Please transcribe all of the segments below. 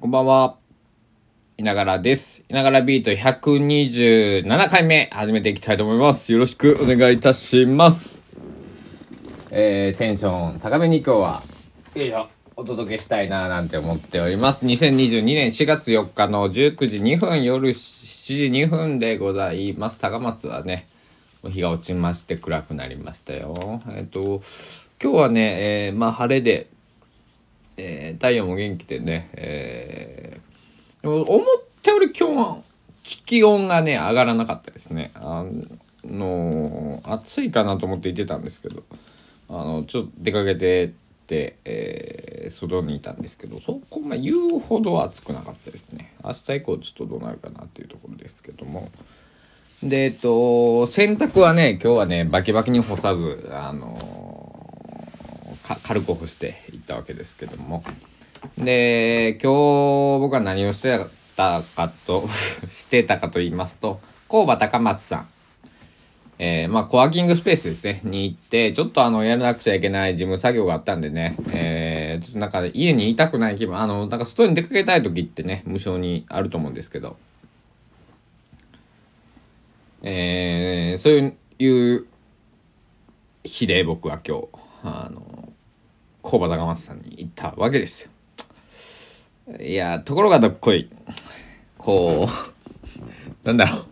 こんばんは。いながらです。いながらビート127回目始めていきたいと思います。よろしくお願いいたします。えー、テンション高めに今日は、よいしょ、お届けしたいななんて思っております。2022年4月4日の19時2分夜7時2分でございます。高松はね、日が落ちまして暗くなりましたよ。えっ、と、今日はね、えーまあ晴れで、えー太陽も元気でね、えーでも思ったより今日は気温がね上がらなかったですね。あの暑いかなと思って言ってたんですけどあのちょっと出かけてって、えー外にいたんですけどそこま言うほど暑くなかったですね。明日以降ちょっとどうなるかなっていうところですけども。でえっと洗濯はね今日はねバキバキに干さずあの軽く干していったわけですけども。で今日僕は何をしてたかと してたかと言いますと工場高松さん。えーまあコワーキングスペースですね。に行ってちょっとあのやらなくちゃいけない事務作業があったんでね、えーちょっとなんか家にいたくない気分。あのなんか外に出かけたい時ってね無償にあると思うんですけど。えーそういう日で僕は今日。あの工場高松さんに行ったわけですよ。いやところがどっこい。こう なんだろう。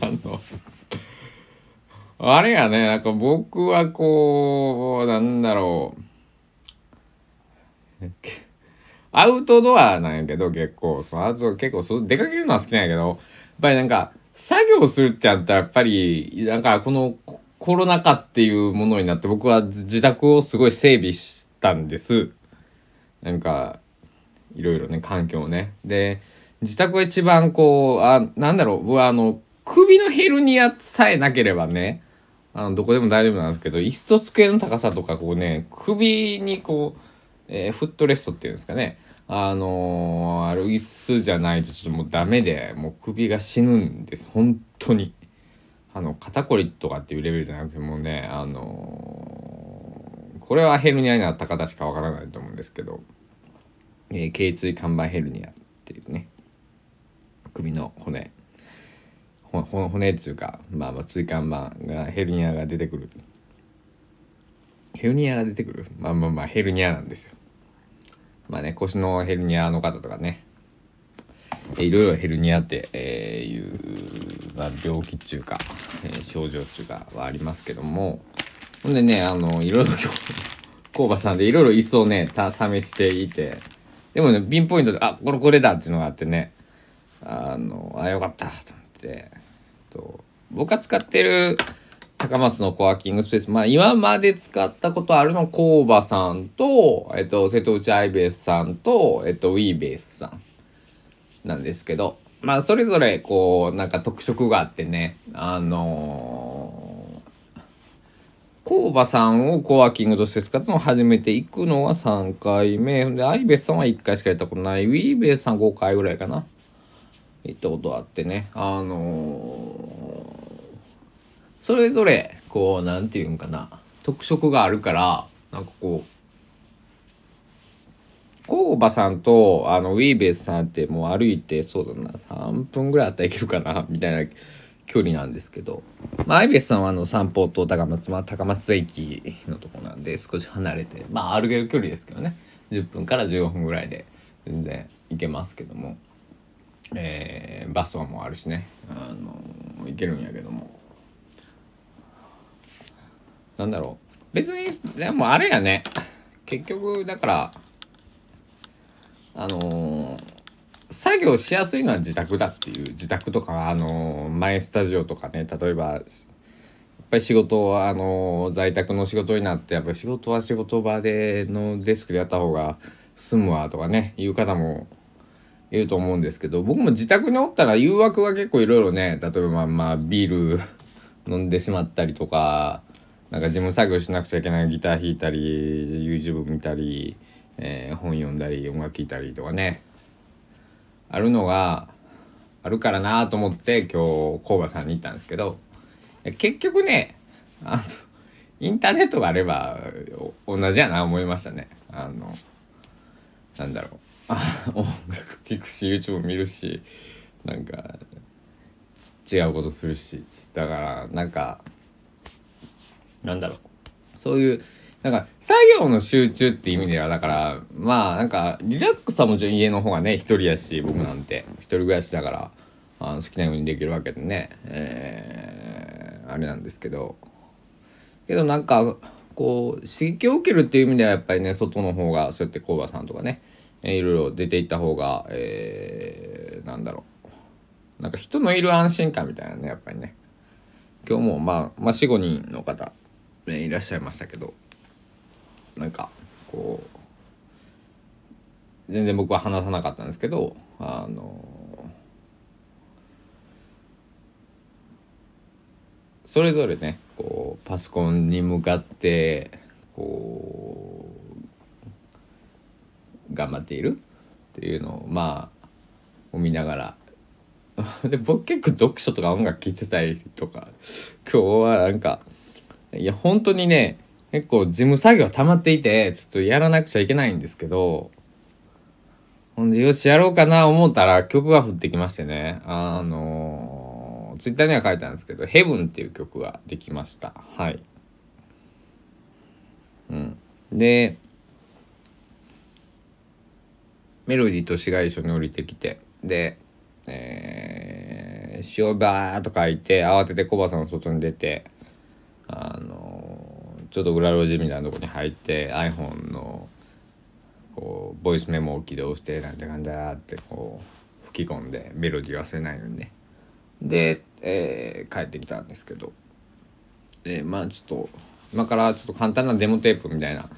あのあれやねなんか僕はこうなんだろう。アウトドアなんやけど結構。そのアウト結構そ出かけるのは好きなんやけどやっぱりなんか作業するってやったらやっぱりなんかこのコロナ禍っていうものになって僕は自宅をすごい整備したんです。なんかいろいろね環境をね。で自宅が一番こうあなんだろう。僕はあの首のヘルニアさえなければねあのどこでも大丈夫なんですけど椅子と机の高さとかこうね首にこう、えーフットレストっていうんですかね。あのーある椅子じゃないとちょっともうダメでもう首が死ぬんです。本当に。あの肩こりとかっていうレベルじゃなくてもねあのーこれはヘルニアになった方しかわからないと思うんですけど、えー頸椎間板ヘルニアっていうね首の骨。骨っていうか、まあ、まあ椎間板がヘルニアが出てくる。ヘルニアが出てくる？まあまあまあヘルニアなんですよ。まあね腰のヘルニアの方とかね。いろいろヘルニアって、いう、まあ、病気っていうか、えー症状っていうかはありますけども。ほんでねあのいろいろ今日 工場さんでいろいろ椅子をねた試していて。でもねピンポイントであこれこれだっていうのがあってね。あのあよかった。と思って。と僕が使ってる高松のコワーキングスペース。まあ今まで使ったことあるの工場さんと、えっと、瀬戸内アイベースさんと、えっと、ウィーベースさんなんですけど。まあそれぞれこうなんか特色があってね。あのー工場さんをコワーキングとして使ったのを初めて行くのは3回目。でアイベスさんは1回しかやったことない。ウィーベースさん5回ぐらいかな。行ったことあってね。あのーそれぞれこうなんていうんかな。特色があるからなんかこう工場さんとあのウィーベースさんってもう歩いてそうだな3分ぐらいあったらいけるかなみたいな距離なんですけど、まあ、アイベースさんはあの散歩と高松、まあ、高松駅のとこなんで少し離れてまあ歩ける距離ですけどね。10分から15分ぐらいで全然行けますけども、えーバスとかもあるしね、あの行けるんやけども。なんだろう。別にでもあれやね。結局だからあのー作業しやすいのは自宅だっていう自宅とかあのーマイスタジオとかね例えばやっぱり仕事はあのー在宅の仕事になってやっぱり仕事は仕事場でのデスクでやった方が済むわとかねいう方もいると思うんですけど僕も自宅におったら誘惑が結構いろいろね例えばまあまあビール飲んでしまったりとかなんか事務作業しなくちゃいけないギター弾いたり YouTube 見たり、えー本読んだり音楽聴いたりとかね。あるのがあるからなと思って今日工場さんに行ったんですけど結局ねあのインターネットがあれば同じやな思いましたね。あのなんだろう。音楽聴くし YouTube 見るしなんか違うことするしだからなんかなんだろう。そういうなんか作業の集中って意味ではだからまあなんかリラックスはもちろん家の方がね一人やし僕なんて。一人暮らしだからあの好きなようにできるわけでね、えー、あれなんですけど。けどなんかこう刺激を受けるっていう意味ではやっぱりね外の方がそうやって工場さんとかね、えー、いろいろ出ていった方が、えー、なんだろう。なんか人のいる安心感みたいなねやっぱりね。今日もまあ、まあ、45人の方、ね、いらっしゃいましたけど。なんかこう全然僕は話さなかったんですけどあのそれぞれねこうパソコンに向かってこう頑張っているっていうのをまあを見ながら。で僕結構読書とか音楽聴いてたりとか今日はなんかいや本当にね結構事務作業溜まっていてちょっとやらなくちゃいけないんですけどほんでよしやろうかな思ったら曲が降ってきましてね。あのツイッターには書いたんですけど「ヘブンっていう曲ができました。はい。うん。でメロディーと詩が一緒に降りてきてでえー、詩をバーッと書いて慌ててコバさんの外に出てあのちょっと裏路地みたいなとこに入って iPhone のこうボイスメモを起動してなんて感じだってこう吹き込んでメロディー忘れないようにね。で、えー、帰ってきたんですけど、えー、まあちょっと今からちょっと簡単なデモテープみたいな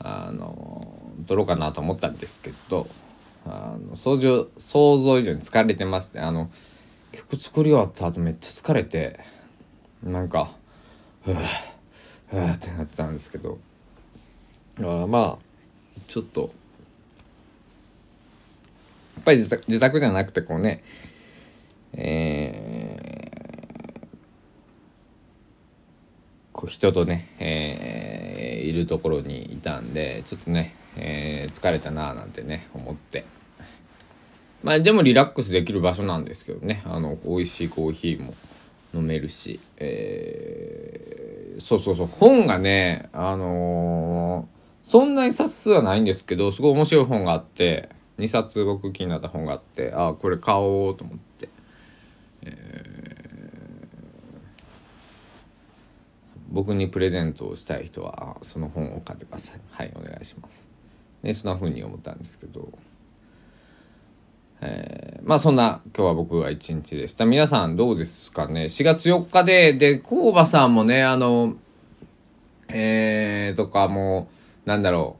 あの撮ろうかなと思ったんですけどあの想像想像以上に疲れてますねあの曲作り終わった後めっちゃ疲れてなんかふぅ。ってなってたんですけど。だからまあちょっとやっぱり自宅自宅じゃなくてこうねえー、こう人とね、えー、いるところにいたんでちょっとね、えー、疲れたなーなんてね思って。まあでもリラックスできる場所なんですけどねあの美味しいコーヒーも。飲めるし、えー、そうそうそう本がねあのー、そんなに冊数はないんですけどすごい面白い本があって2冊僕気になった本があってああこれ買おうと思って。僕にプレゼントをしたい人はその本を買ってください。はいお願いします。ねそんな風に思ったんですけど。えー、まあそんな今日は僕は一日でした。皆さんどうですかね？4月4日でで工場さんもねあのえー、とかもうなんだろ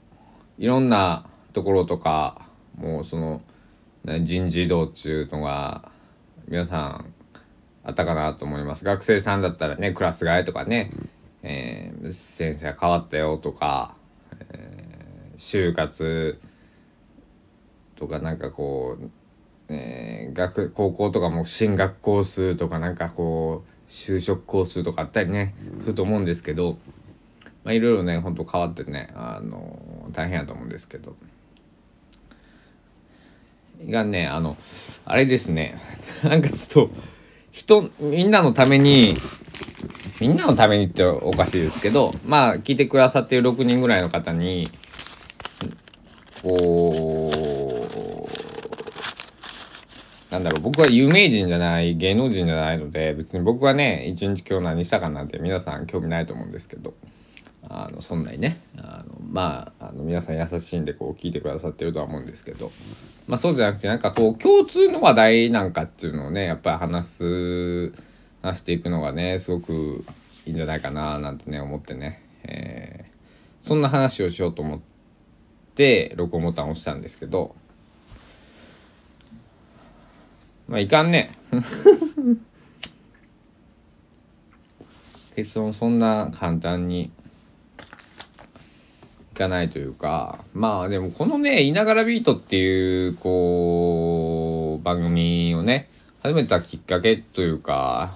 う。いろんなところとかもうその人事異動中のが皆さんあったかなと思います。学生さんだったらねクラス替えとかね、えー、先生が変わったよとか、えー、就活とかなんかこう、えー、学高校とかも進学コースとかなんかこう就職コースとかあったりねすると思うんですけど、まあ、いろいろねほんと変わってねあの大変やと思うんですけど。がねあのあれですね なんかちょっと人みんなのためにみんなのためにっておかしいですけどまあ聞いてくださってる6人ぐらいの方にこうなんだろう僕は有名人じゃない芸能人じゃないので別に僕はね一日今日何したかなんて皆さん興味ないと思うんですけどあのそんなにねあのまああの皆さん優しいんでこう聞いてくださってるとは思うんですけど、まあ、そうじゃなくてなんかこう共通の話題なんかっていうのをねやっぱり話す話していくのがねすごくいいんじゃないかななんてね思ってね、えー、そんな話をしようと思って録音ボタンを押したんですけどまあいかんね。結論そんな簡単にいかないというかまあでもこのね「いながらビート」っていうこう番組をね始めたきっかけというか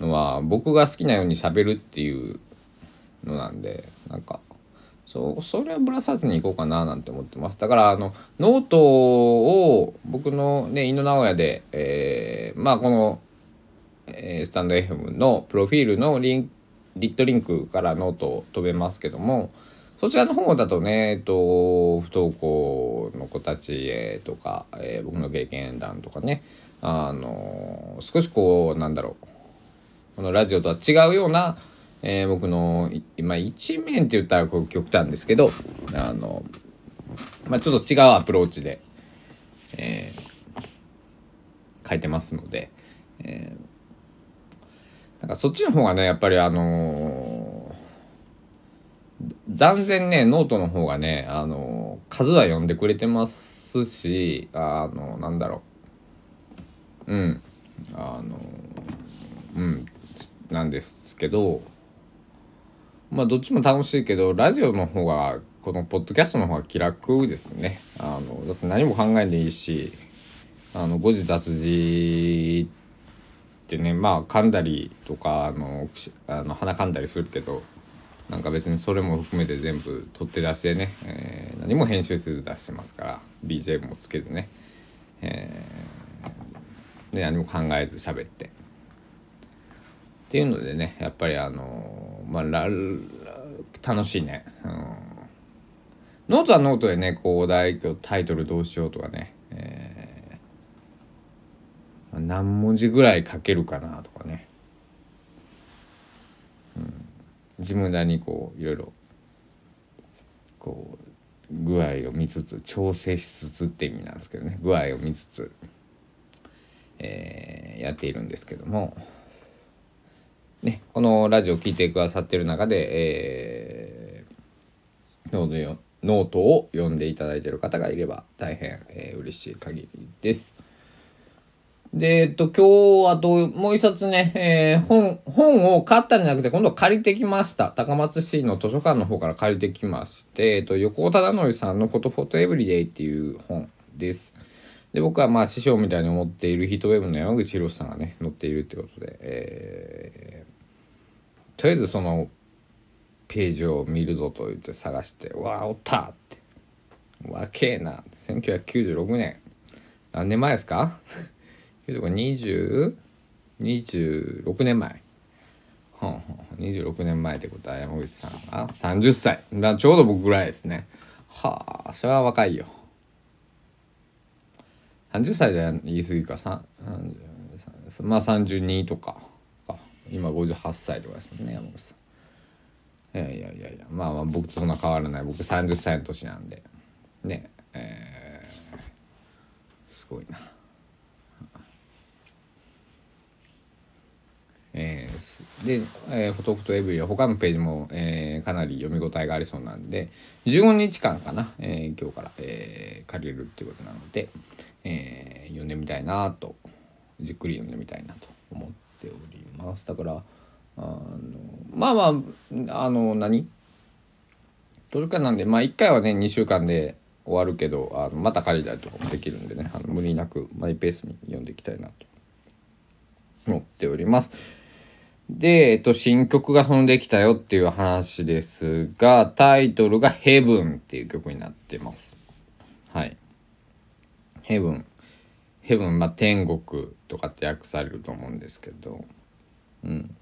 のは僕が好きなようにしゃべるっていうのなんでなんかそそれはぶらさずにいこうかななんて思ってます。だからあのノートを僕のね井野直哉で、えー、まあこの、えー、 stand.fm のプロフィールのリンリットリンクからノートを飛べますけどもそちらの方だとね、えっと、不登校の子たち、えー、とか、えー、僕の経験談とかねあの少しこうなんだろうこのラジオとは違うようなえー、僕の今一面って言ったらこう極端ですけどあの、まあ、ちょっと違うアプローチで、えー、書いてますので、えー、なんかそっちの方がねやっぱりあのー、断然ねノートの方がね、あのー、数は読んでくれてますしあのなんだろう。うん。あのうん。なんですけどまあどっちも楽しいけどラジオの方がこのポッドキャストの方が気楽ですねあのだって何も考えんでいいしあの誤字脱字ってねまあ噛んだりとかあのあの鼻噛んだりするけどなんか別にそれも含めて全部取って出しでね、えー、何も編集せず出してますから BGM もつけずね、えー、で何も考えず喋って。っていうのでねやっぱりあのまあ楽しいね、うん、ノートはノートでねこう題今日タイトルどうしようとかね、えー、何文字ぐらい書けるかなとかね、うん、自分なりにこういろいろこう具合を見つつ調整しつつって意味なんですけどね。具合を見つつ、えー、やっているんですけども。ね、このラジオを聴いてくださってる中で、えー、 note note を読んでいただいてる方がいれば大変、えー、嬉しい限りです。で、えっと、今日、あと、もう一冊ね、えー、本、本を買ったんじゃなくて、今度借りてきました。高松市の図書館の方から借りてきまして、えっと、横尾忠則さんのフォトフォトエブリデイっていう本です。で、僕はまあ師匠みたいに思っている HEATWAVE の山口洋さんがね、載っているってことで、えーとりあえずそのページを見るぞと言って探して「わあおった!」って「わけえな」1996年何年前ですか ?2026 年前。はんはん26年前ってことは山口さんが30歳だちょうど僕ぐらいですねはあそれは若いよ30歳で言い過ぎかまあ32とか今58歳とかですもんね山口さん。いやいやいやいやまあまあ僕とそんな変わらない。僕30歳の年なんで。ねえー、すごいな。えー、で、えー、フォトフォトエブリは他のページも、えー、かなり読み応えがありそうなんで15日間かな、えー、今日から、えー、借りれるっていうことなので、えー、読んでみたいなとじっくり読んでみたいなと思っておりますだからあのまあまああの何？図書館なんでまあ1回はね2週間で終わるけどあのまた借りたりとかもできるんでねあの無理なくマイペースに読んでいきたいなと思っております。で、えっと、新曲がそのできたよっていう話ですが、タイトルが Heaven っていう曲になってます。はい。Heaven。Heaven、まあ、天国とかって訳されると思うんですけど、うん。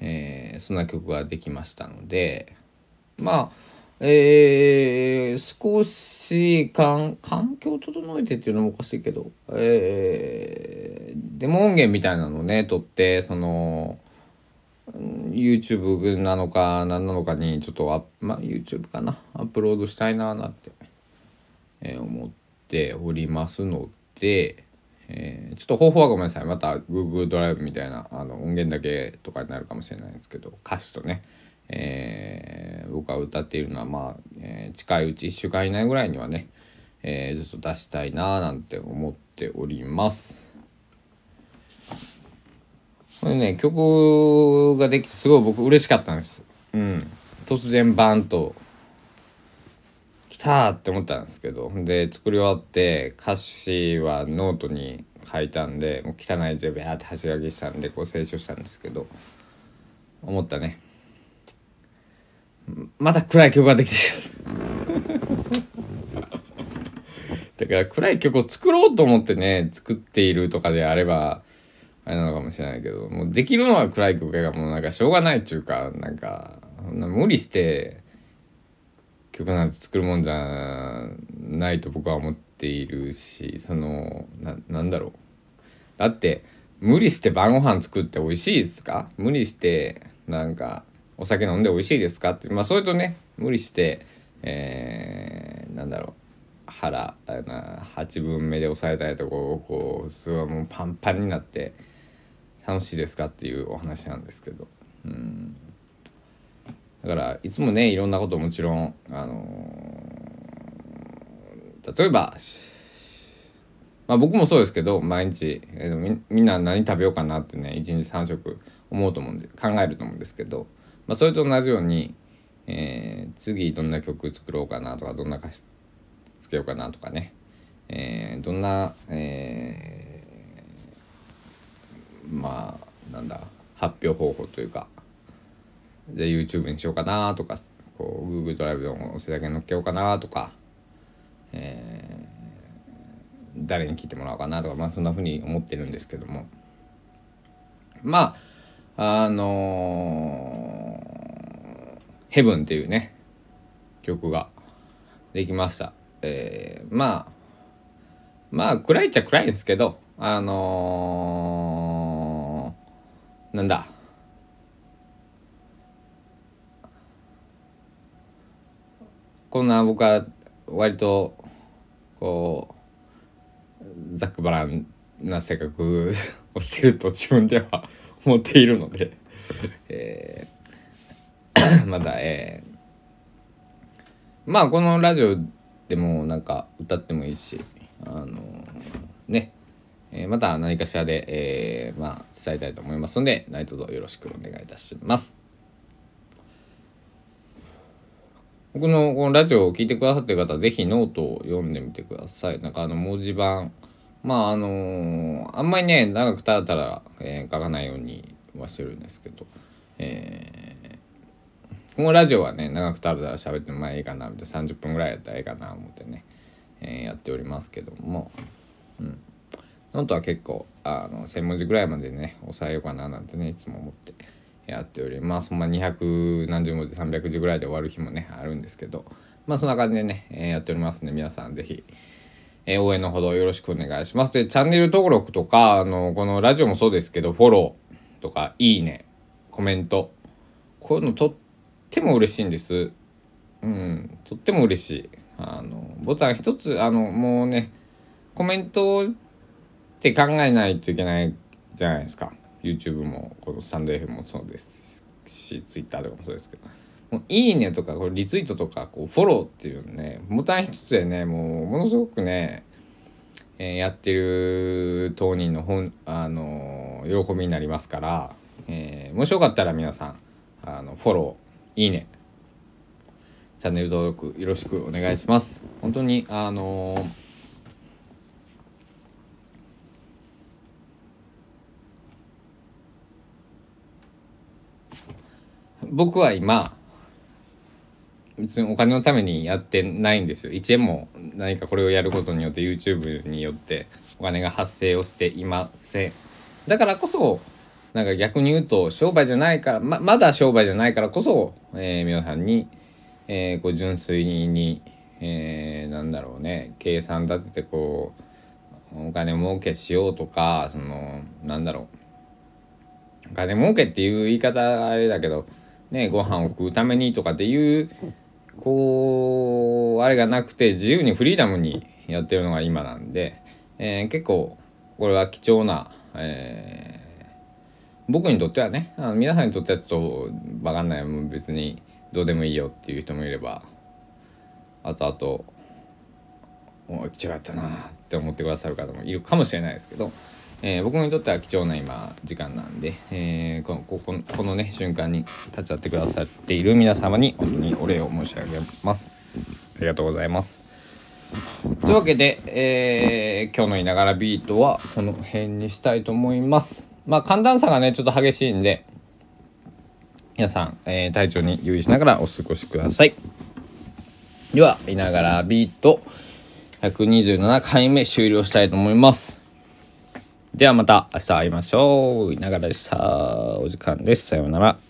えー、そんな曲ができましたのでまあえー、少し環境を整えてっていうのもおかしいけど、えー、デモ音源みたいなのをね撮ってその YouTube なのか何なのかにちょっとあ、まあ、YouTube かなアップロードしたいななんて、えー、思っておりますので、えー、ちょっと方法はごめんなさいまた Google ドライブみたいなあの音源だけとかになるかもしれないんですけど歌詞とね、えー、僕が歌っているのはまあ、えー、近いうち1週間以内ぐらいにはね、えー、ずっと出したいななんて思っております。これね曲ができてすごい僕嬉しかったんです。うん、突然バンとたって思ったんですけどで作り終わって歌詞はノートに書いたんでもう汚い字をビャーって走り書きしたんでこう清書したんですけど思ったね。また暗い曲ができてしまう だから暗い曲を作ろうと思ってね作っているとかであればあれなのかもしれないけどもうできるのは暗い曲がもうなんかしょうがないっていうかなんか無理して曲なんて作るもんじゃないと僕は思っているしそのなんだろう。だって無理して晩ご飯作って美味しいですか？無理してなんかお酒飲んで美味しいですか？って。まあそれとね無理してえー、なんだろう。腹8分目で押さえたいとこをこうすごいもうパンパンになって楽しいですか？っていうお話なんですけど。うん。だからいつもねいろんなこともちろんあのー、例えばまあ僕もそうですけど毎日、えー、みみんな何食べようかなってね1日3食思うと思うんで考えると思うんですけど、まあ、それと同じように、えー、次どんな曲作ろうかなとかどんな歌詞つけようかなとかね、えー、どんな、えー、まあなんだ発表方法というかで YouTube にしようかなとかこう Google ドライブで音声だけ載っけようかなとか、えー、誰に聞いてもらおうかなとかまあそんなふうに思ってるんですけどもまああのー「ヘブン」っていうね曲ができました。えー、まあまあ暗いっちゃ暗いんですけどあのー、なんだこんな僕は割とこうざっくばらんな性格をしてると自分では思っているので えー、まだえー、まあこのラジオでもなんか歌ってもいいしあのね、えー、また何かしらで、えー、まあ伝えたいと思いますので何卒よろしくお願いいたします。僕のこのラジオを聴いてくださってる方は是非ノートを読んでみてください。なんかあの文字盤まああのー、あんまりね長くたらたら、えー、書かないようにはしてるんですけど、えー、このラジオはね長くたらたら喋ってもまあいいかなみたいな30分ぐらいやったらいいかな思ってね、えー、やっておりますけども、うん、ノートは結構あの1,000文字ぐらいまでね抑えようかななんてねいつも思って。やっておりますほんま200何十文字300字ぐらいで終わる日もねあるんですけどまあそんな感じでね、え、やっておりますんで皆さん是非、応援のほどよろしくお願いします。で、チャンネル登録とか、あの、このラジオもそうですけど、フォローとか、いいね、コメント、こういうのとっても嬉しいんです。うん、とっても嬉しい。あの、ボタン一つ、あの、もうね、コメントって考えないといけないじゃないですか。YouTube もこのスタンド F もそうですし Twitter とかもそうですけどもういいねとかこれリツイートとかこうフォローっていうねボタン一つでねもうものすごくね、えー、やってる当人の本あの喜びになりますから、えー、もしよかったら皆さんあのフォローいいねチャンネル登録よろしくお願いします。本当にあのー僕は今別にお金のためにやってないんですよ。1円も何かこれをやることによって YouTube によってお金が発生をしていません。だからこそなんか逆に言うと商売じゃないからままだ商売じゃないからこそ、えー、皆さんに、えー、こう純粋に、えー、なんだろうね計算立ててこうお金儲けしようとかそのなんだろう。お金儲けっていう言い方あれだけどね、ご飯を食うためにとかっていうこうあれがなくて自由にフリーダムにやってるのが今なんで、えー、結構これは貴重な、えー、僕にとってはねあの皆さんにとってはちょっと分かんないもう別にどうでもいいよっていう人もいればあとあと貴重やったなって思ってくださる方もいるかもしれないですけど。えー、僕にとっては貴重な今時間なんで、えー、このこここのね瞬間に立ち会ってくださっている皆様に本当にお礼を申し上げます。ありがとうございます。というわけで、えー、今日のいながらビートはこの辺にしたいと思います。まあ寒暖差がねちょっと激しいんで皆さん、えー体調に留意しながらお過ごしください。ではいながらビート127回目終了したいと思います。ではまた明日会いましょう。いながらでしたお時間です。さようなら。